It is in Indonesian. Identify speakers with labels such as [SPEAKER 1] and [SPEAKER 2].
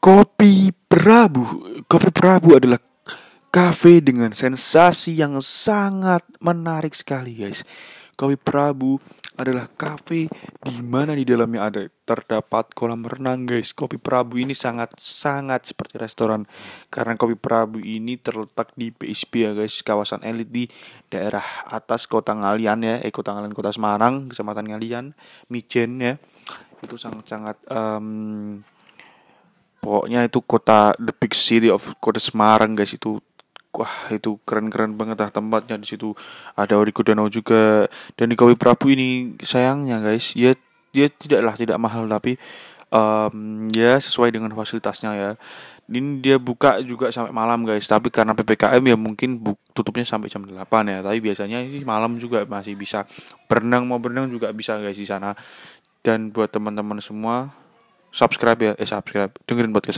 [SPEAKER 1] Kopi Prabu. Kopi Prabu adalah kafe dengan sensasi yang sangat menarik sekali, guys. Kopi Prabu adalah kafe di mana di dalamnya ada terdapat kolam renang, guys. Kopi Prabu ini sangat sangat seperti restoran karena Kopi Prabu ini terletak di PSP ya, guys, kawasan elit di daerah atas Kota Ngalian ya, eh Kota Ngalian Kota Semarang, Kecamatan Ngalian, Mijen ya. Itu sangat-sangat um, pokoknya itu kota the big city of kota Semarang guys. Itu wah itu keren-keren banget lah tempatnya di situ. Ada Origo Danau juga. Dan di Kopi Prabu ini sayangnya guys ya dia tidaklah tidak mahal tapi um, ya sesuai dengan fasilitasnya ya. Ini dia buka juga sampai malam guys. Tapi karena ppkm ya mungkin bu tutupnya sampai jam 8 ya. Tapi biasanya ini malam juga masih bisa. Berenang mau berenang juga bisa guys di sana. Dan buat teman-teman semua subscribe ya eh subscribe. Dengerin podcast